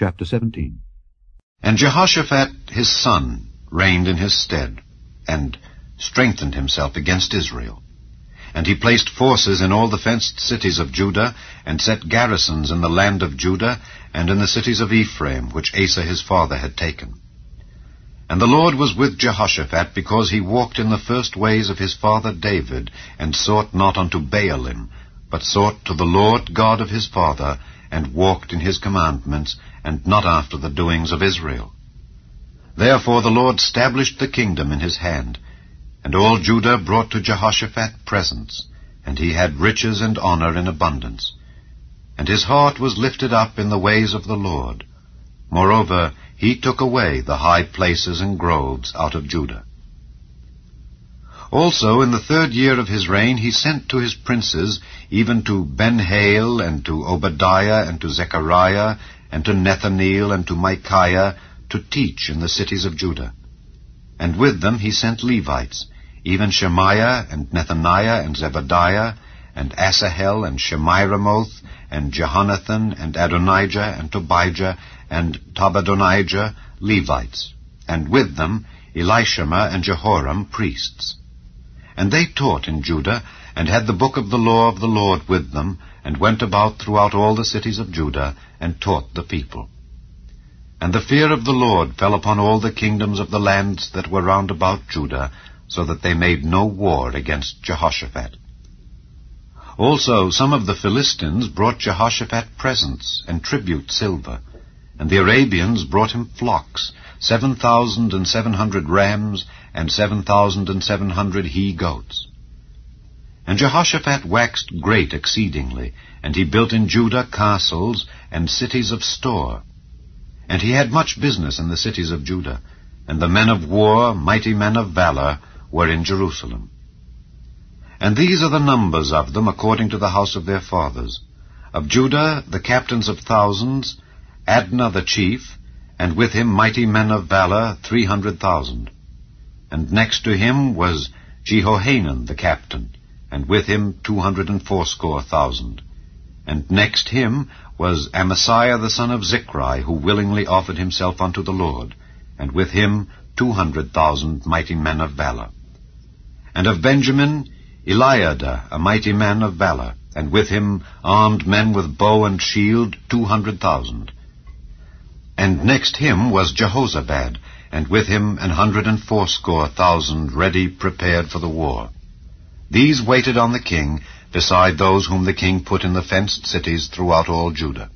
Chapter 17 And Jehoshaphat his son reigned in his stead, and strengthened himself against Israel. And he placed forces in all the fenced cities of Judah, and set garrisons in the land of Judah, and in the cities of Ephraim, which Asa his father had taken. And the Lord was with Jehoshaphat, because he walked in the first ways of his father David, and sought not unto Baalim, but sought to the Lord God of his father, and walked in his commandments, and not after the doings of Israel. Therefore the Lord stablished the kingdom in his hand, and all Judah brought to Jehoshaphat presents, and he had riches and honor in abundance. And his heart was lifted up in the ways of the Lord. Moreover, he took away the high places and groves out of Judah. Also in the third year of his reign he sent to his princes, even to Benhail, and to Obadiah, and to Zechariah, and to Nethaneel, and to Micaiah, to teach in the cities of Judah. And with them he sent Levites, even Shemaiah, and Nethaniah, and Zebadiah, and Asahel, and Shemiramoth, and Jehonathan, and Adonijah, and Tobijah, and Tobadonijah, Levites, and with them Elishama and Jehoram, priests. And they taught in Judah, and had the book of the law of the Lord with them, and went about throughout all the cities of Judah, and taught the people. And the fear of the Lord fell upon all the kingdoms of the lands that were round about Judah, so that they made no war against Jehoshaphat. Also some of the Philistines brought Jehoshaphat presents and tribute silver, and the Arabians brought him flocks, seven thousand and seven hundred rams, and seven thousand and seven hundred he-goats. And Jehoshaphat waxed great exceedingly, and he built in Judah castles and cities of store. And he had much business in the cities of Judah, and the men of war, mighty men of valor, were in Jerusalem. And these are the numbers of them according to the house of their fathers. Of Judah the captains of thousands, Adnah the chief, and with him mighty men of valor, three hundred thousand. And next to him was Jehohanan the captain, and with him two hundred and fourscore thousand. And next him was Amasiah the son of Zichri, who willingly offered himself unto the Lord, and with him two hundred thousand mighty men of valor. And of Benjamin, Eliada, a mighty man of valor, and with him armed men with bow and shield, two hundred thousand. And next him was Jehozabad, and with him an hundred and fourscore thousand ready prepared for the war. These waited on the king, beside those whom the king put in the fenced cities throughout all Judah.